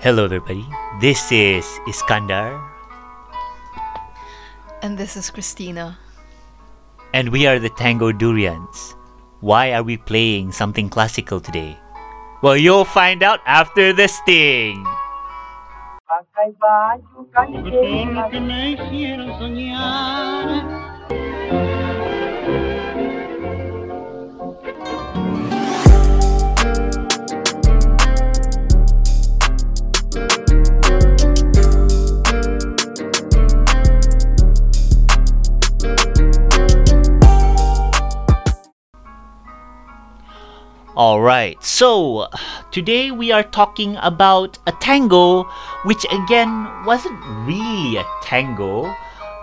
Hello, everybody. This is Iskandar, And this is Christina. and we are the Tango Durians. Why are we playing something classical today? Well, you'll find out after the sting. Alright, so today we are talking about a tango, which again wasn't really a tango,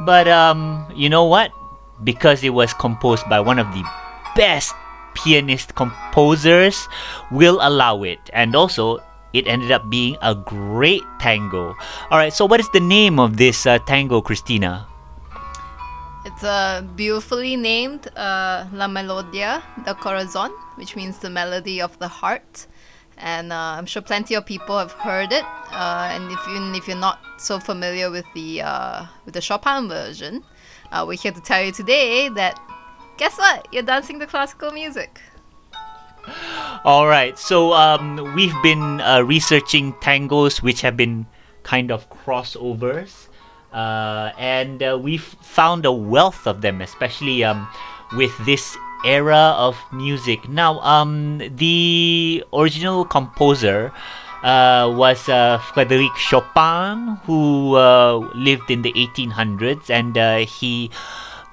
but um, you know what? Because it was composed by one of the best pianist composers, we'll allow it. And also, it ended up being a great tango. Alright, so what is the name of this uh, tango, Christina? It's uh, beautifully named uh, La Melodia del Corazon, which means the melody of the heart. And uh, I'm sure plenty of people have heard it. Uh, and if even if you're not so familiar with the uh, with the Chopin version, uh, we're here to tell you today that guess what? You're dancing to classical music. All right. So um, we've been uh, researching tangos which have been kind of crossovers, uh, and we've found a wealth of them, especially um, with this era of music. Now, um, the original composer. Uh, was uh, Frédéric Chopin, who uh, lived in the 1800s, and uh, he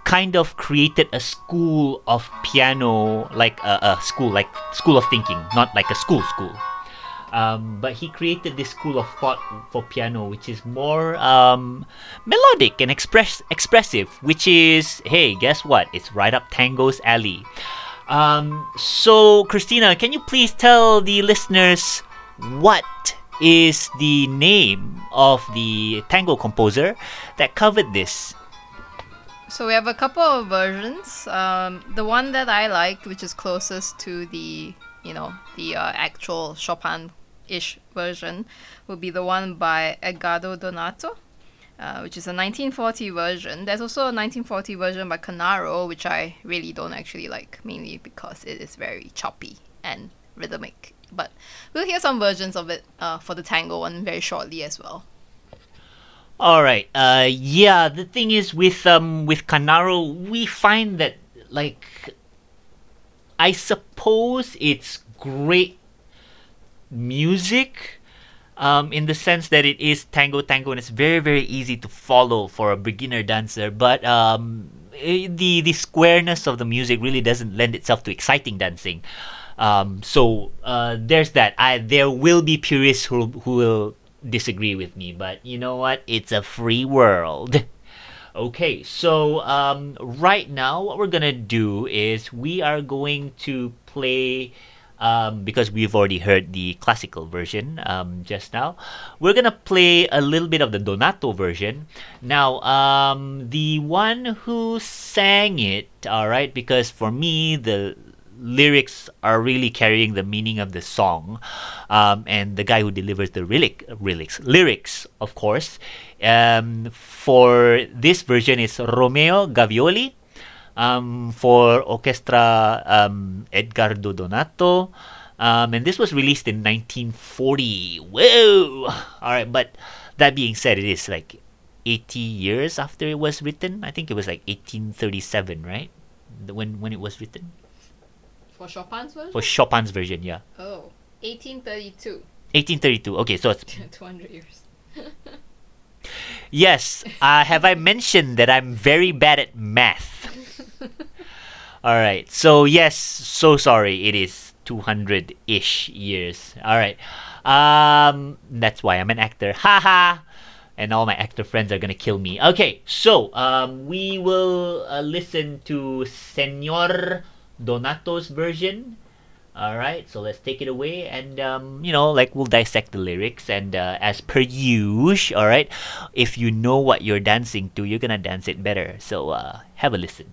kind of created a school of piano, like a, a school, like school of thinking, not like a school school. Um, but he created this school of thought for piano, which is more um, melodic and express expressive. Which is, hey, guess what? It's right up tango's alley. Um, so, Christina, can you please tell the listeners what is the name of the tango composer that covered this? So we have a couple of versions. Um, the one that I liked, which is closest to the you know the uh, actual Chopin-ish version, would be the one by Edgardo Donato, uh, which is a 1940 version. There's also a 1940 version by Canaro, which I really don't actually like, mainly because it is very choppy and rhythmic. But we'll hear some versions of it uh, for the tango one very shortly as well. All right. Uh, yeah. The thing is with um with Canaro, we find that like, I suppose it's great music, um, in the sense that it is tango tango and it's very very easy to follow for a beginner dancer. But um, eh, the the squareness of the music really doesn't lend itself to exciting dancing. Um, so uh, there's that. I there will be purists who who will disagree with me, but you know what? It's a free world. Okay, so um, right now, what we're gonna do is we are going to play. Um, because we've already heard the classical version um, just now, we're gonna play a little bit of the Donato version. Now, um, the one who sang it, all right, because for me the lyrics are really carrying the meaning of the song, um, and the guy who delivers the lyric, lyrics, lyrics, of course, um, for this version is Romeo Gavioli. Um, for orchestra, um, Edgardo Donato. Um, and this was released in 1940. Whoa! All right, but that being said, it is like 80 years after it was written. I think it was like 1837, right? The- When when it was written For Chopin's version? for Chopin's version, yeah, Oh, 1832. 1832. Okay, so it's 200 years. yes. Uh, have I mentioned that I'm very bad at math? All right. So yes, so sorry. It is 200-ish years. All right. Um that's why I'm an actor. Haha. And all my actor friends are going to kill me. Okay. So, um we will uh, listen to Senor Donato's version. All right, so let's take it away, and um, you know, like we'll dissect the lyrics, and uh, as per usual, all right. If you know what you're dancing to, you're gonna dance it better. So uh, have a listen.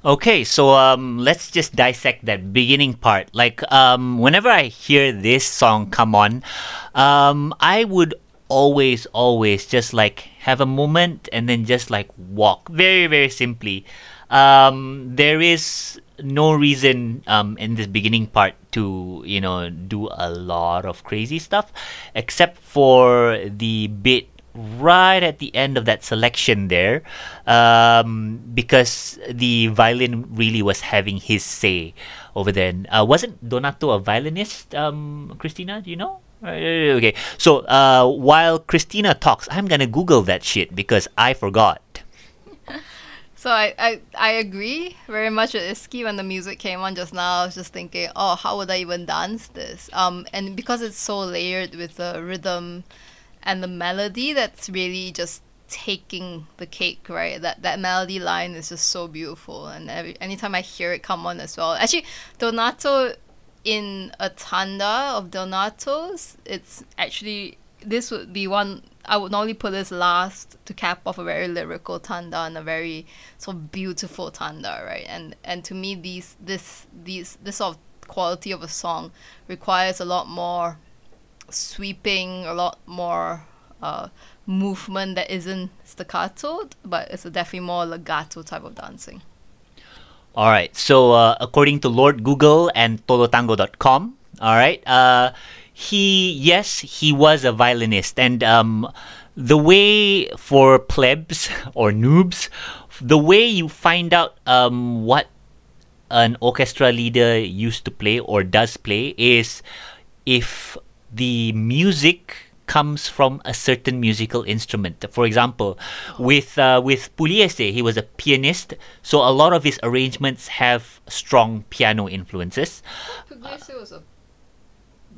Okay, so um, let's just dissect that beginning part. Like, um, whenever I hear this song come on, um, I would always, always just like have a moment and then just like walk very, very simply. Um, there is no reason um, in this beginning part to, you know, do a lot of crazy stuff, except for the bit right at the end of that selection there um, because the violin really was having his say over there. Uh, wasn't Donato a violinist, um, Christina? Do you know? Okay, so uh, while Christina talks, I'm gonna Google that shit because I forgot. So I, I, I agree very much with Iski when the music came on just now. I was just thinking, oh, how would I even dance this? Um, and because it's so layered with the rhythm and the melody, that's really just taking the cake, right? That that melody line is just so beautiful, and every, anytime I hear it come on as well. Actually, Donato in a tanda of Donato's, it's actually this would be one I would normally put this last to cap off a very lyrical tanda and a very sort of beautiful tanda, right? And and to me these this these this sort of quality of a song requires a lot more sweeping, a lot more uh, movement that isn't staccato, but it's a definitely more legato type of dancing. All right. So, uh, according to Lord Google and todotango.com, all right, uh, he, yes, he was a violinist. And um, the way for plebs or noobs, the way you find out um, what an orchestra leader used to play or does play is if the music comes from a certain musical instrument. For example, with uh, with Pugliese, he was a pianist, so a lot of his arrangements have strong piano influences. Pugliese was a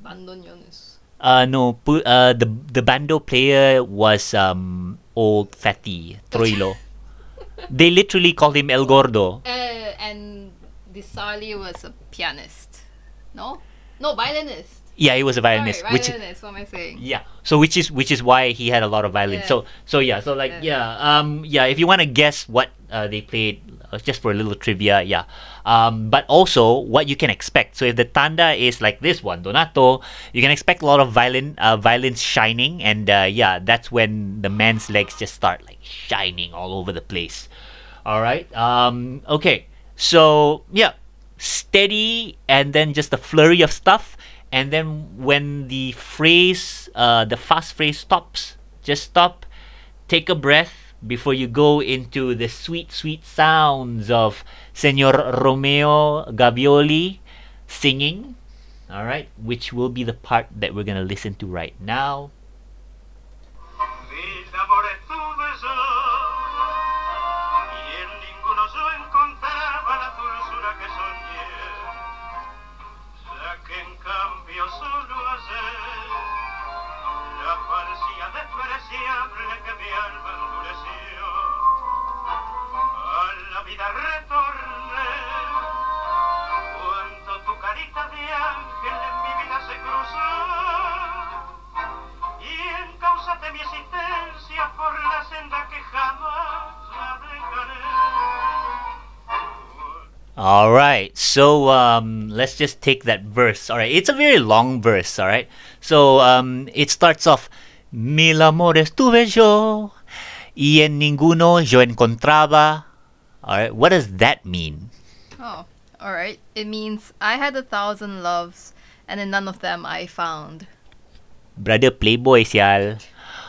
bandoneonist. Uh, no, Pu- uh, the the bando player was um, old fatty Troilo. they literally called him El Gordo. Uh, and Di Sarli was a pianist. No? No, violinist. Yeah, he was a violinist, which violinist, what am I saying? Yeah. So which is which is why he had a lot of violin. Yeah. So so yeah. So like Yeah. yeah. Um yeah. If you want to guess what uh, they played, uh, just for a little trivia, yeah. Um, but also what you can expect. So if the tanda is like this one, Donato, you can expect a lot of violin, uh, violins shining, and uh, yeah, that's when the man's legs just start like shining all over the place. All right. Um. Okay. So yeah, steady, and then just a flurry of stuff and then when the phrase uh, the fast phrase stops just stop take a breath before you go into the sweet sweet sounds of senor romeo gavioli singing all right which will be the part that we're going to listen to right now let's just take that verse. All right. It's a very long verse. All right. So um, it starts off, Mil amores tuve yo, y en ninguno yo encontraba. All right. What does that mean? Oh, alright. It means I had a thousand loves, and in none of them I found. Brother Playboy, sial.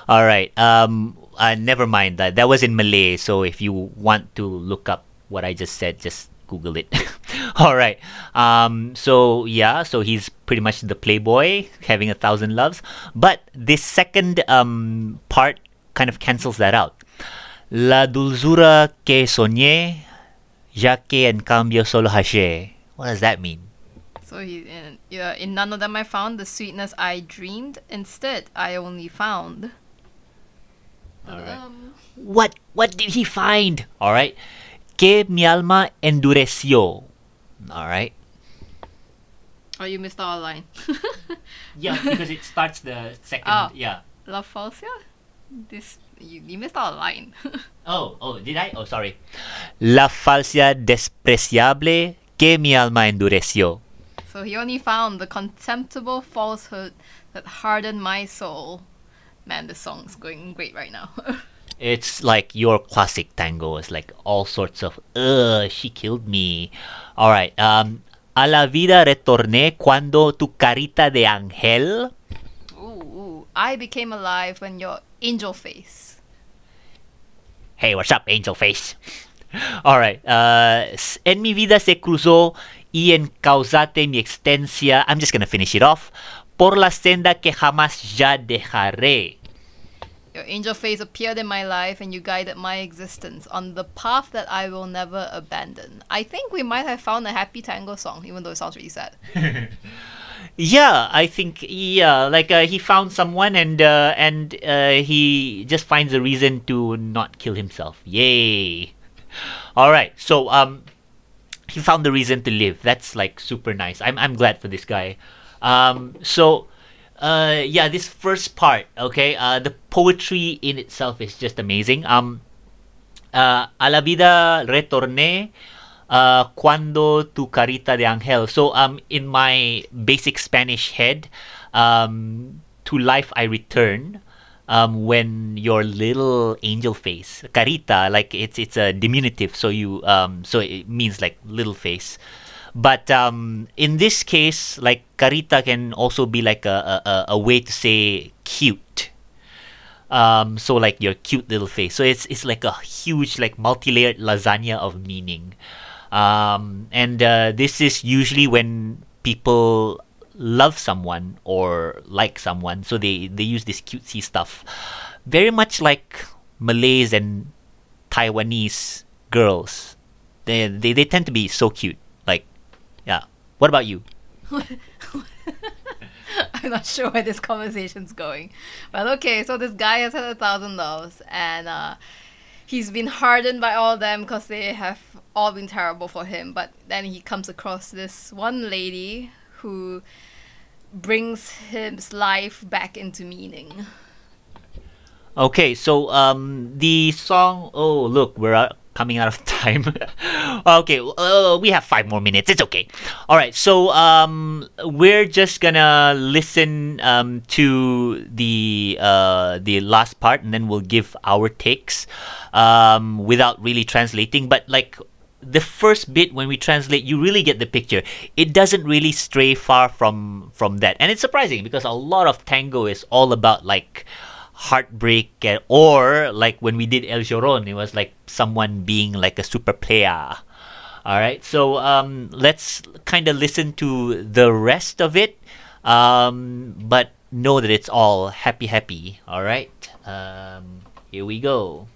All right. Um, uh, never mind that. That was in Malay. So if you want to look up what I just said, just Google it. All right. Um, so yeah. So he's pretty much the Playboy, having a thousand loves. But this second um part kind of cancels that out. La dulzura que soñé, ya que en cambio solo hallé. What does that mean? So he, in, yeah, in none of them I found the sweetness I dreamed. Instead, I only found. Um, What what did he find? All right. Que mi alma endureció. All right. oh, you missed our line. Yeah, because it starts the second. Ah. Yeah. La falsia? This you, you missed out a line. Oh, oh, did I? Oh, sorry. La falsa despreciable que mi alma endureció. so he only found the contemptible falsehood that hardened my soul. Man, this song's going great right now. It's like your classic tango. It's like all sorts of, ugh, she killed me. All right. Um, a la vida retorné cuando tu carita de ángel. ooh, ooh, I became alive when your angel face. Hey, what's up, angel face? All right. Uh, en mi vida se cruzó y en causate mi existencia. I'm just gonna finish it off. Por la senda que jamás ya dejaré. Your angel face appeared in my life and you guided my existence on the path that I will never abandon. I think we might have found a happy tango song, even though it sounds really sad. Yeah, I think yeah, like uh, he found someone and uh, and uh, he just finds a reason to not kill himself. Yay! All right, so um, he found the reason to live. That's like super nice. I'm I'm glad for this guy. Um, so uh, yeah, this first part, okay, uh, the poetry in itself is just amazing. Um, uh, a la vida retorné uh, cuando tu carita de ángel. So um, in my basic Spanish head, um, to life I return. Um, when your little angel face, carita, like it's it's a diminutive, so you um, so it means like little face. But um, in this case, like carita can also be like a, a, a- way to say cute. Um, so like your cute little face. So it's it's like a huge like multi-layered lasagna of meaning. Um, and uh, this is usually when people love someone or like someone, so they they use this cutesy stuff, very much like Malays and Taiwanese girls. They they, they tend to be so cute. What about you? I'm not sure where this conversation's going. But okay, so this guy has had a thousand loves and uh, he's been hardened by all of them because they have all been terrible for him. But then he comes across this one lady who brings his life back into meaning. Okay, so um, the song. Oh, look, we're coming out of time. okay, uh, we have five more minutes. It's okay. All right, so um, we're just gonna listen um, to the uh, the last part, and then we'll give our takes um, without really translating. But like the first bit when we translate you really get the picture it doesn't really stray far from from that and it's surprising because a lot of tango is all about like heartbreak or like when we did El Joron it was like someone being like a super player. All right so um let's kind of listen to the rest of it um but know that it's all happy happy. All right um here we go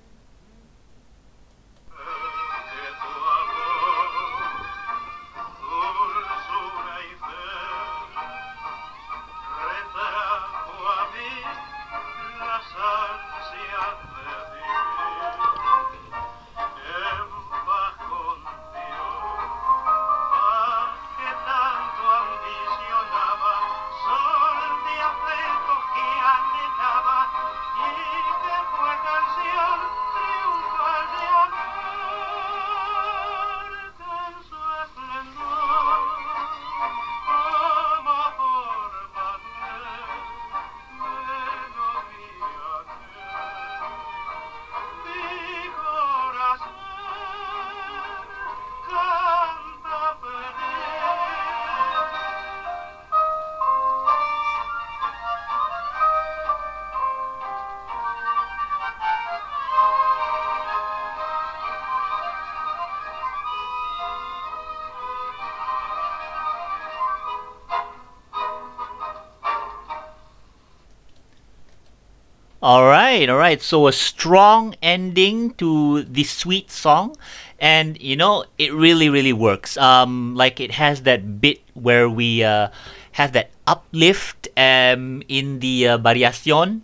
All right, all right. So a strong ending to the sweet song, and you know it really, really works. Um, like it has that bit where we uh, have that uplift um in the uh, variación,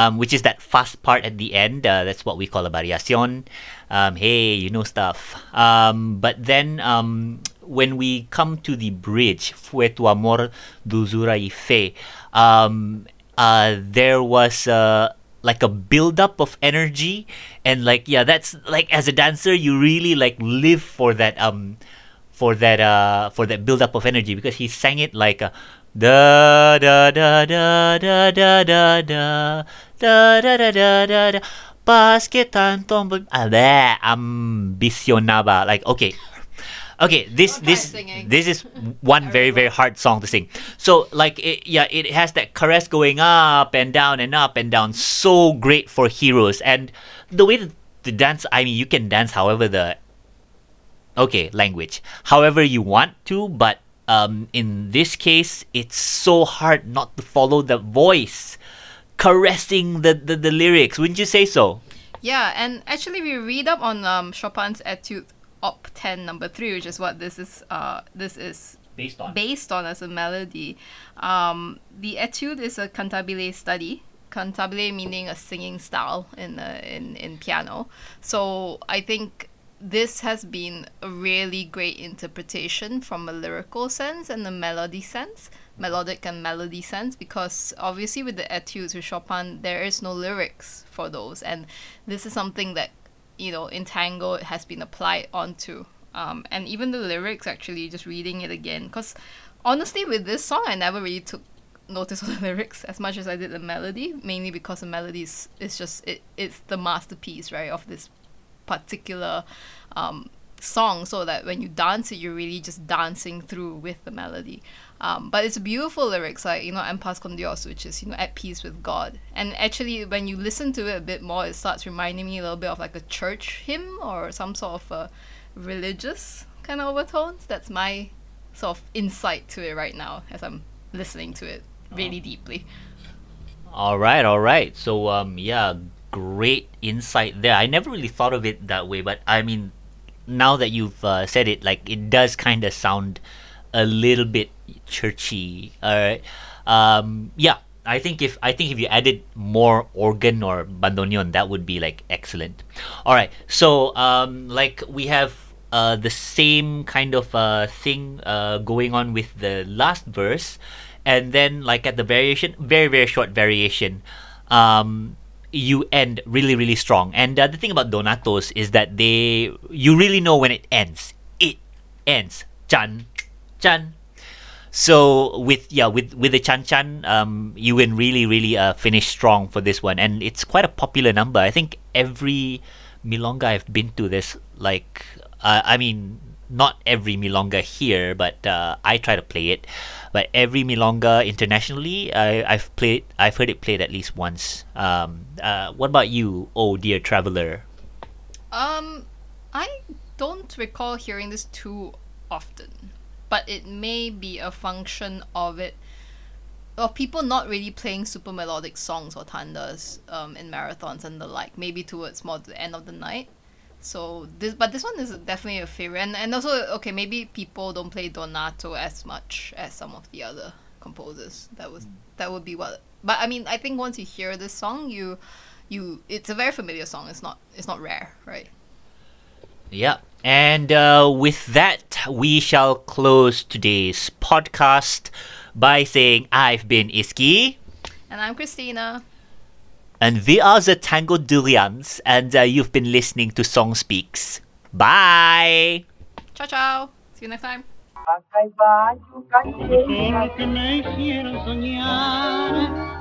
um, which is that fast part at the end. Uh, that's what we call a variación. Um, hey, you know stuff. Um, but then um, when we come to the bridge, fue tu amor, dulzura y fe. Um, uh, there was uh, like a buildup of energy and like yeah that's like as a dancer you really like live for that um for that uh for that buildup of energy because he sang it like a da da da da da da da da da da da da da da ah, bleh, ambicionaba like okay okay this this this is one very very hard song to sing. So like it, yeah it has that caress going up and down and up and down. So great for heroes. And the way that the dance i mean you can dance however the okay language however you want to but um, in this case it's so hard not to follow the voice caressing the, the, the lyrics. Wouldn't you say so? Yeah, and actually we read up on um, Chopin's Etude Op 10 number 3, which is what this is uh this is based on based on as a melody. Um, the etude is a cantabile study. Cantabile meaning a singing style in, uh, in in piano. So I think this has been a really great interpretation from a lyrical sense and a melody sense, melodic and melody sense, because obviously with the etudes with Chopin there is no lyrics for those, and this is something that you know it has been applied onto um, and even the lyrics actually just reading it again because honestly with this song i never really took notice of the lyrics as much as i did the melody mainly because the melody is, is just it, it's the masterpiece right of this particular um, song so that when you dance it you're really just dancing through with the melody um, but it's beautiful lyrics like you know en paz con dios which is you know at peace with god and actually when you listen to it a bit more it starts reminding me a little bit of like a church hymn or some sort of a religious kind of overtones that's my sort of insight to it right now as i'm listening to it really deeply All right, all right. So um yeah, great insight there. I never really thought of it that way, but I mean now that you've uh, said it like it does kind of sound a little bit churchy. All right. Um yeah, I think if I think if you added more organ or bandoneon that would be like excellent. All right. So um like we have uh, the same kind of uh, thing uh, going on with the last verse, and then like at the variation, very very short variation, um, you end really really strong. And uh, the thing about Donatos is that they you really know when it ends. It ends. Chan, chan. So with yeah with with the Chan Chan, um, you can really really uh, finish strong for this one, and it's quite a popular number. I think every milonga I've been to, this like uh, I mean not every milonga here, but uh, I try to play it. But every milonga internationally, I, I've played, I've heard it played at least once. Um, uh, what about you, oh dear traveler? Um, I don't recall hearing this too often, but it may be a function of it of people not really playing super melodic songs or tandas um, in marathons and the like. Maybe towards more the end of the night. So this, but this one is definitely a favorite, and and also okay, maybe people don't play Donato as much as some of the other composers. That was that would be what. But I mean, I think once you hear this song, you you it's a very familiar song. It's not it's not rare, right? Yeah. And uh, with that, we shall close today's podcast by saying I've been Iski. And I'm Christina. And we are the Tango Durians, and uh, you've been listening to Song Speaks. Bye! Ciao, ciao. See you next time. Kakaiba, you can me hicieron soñar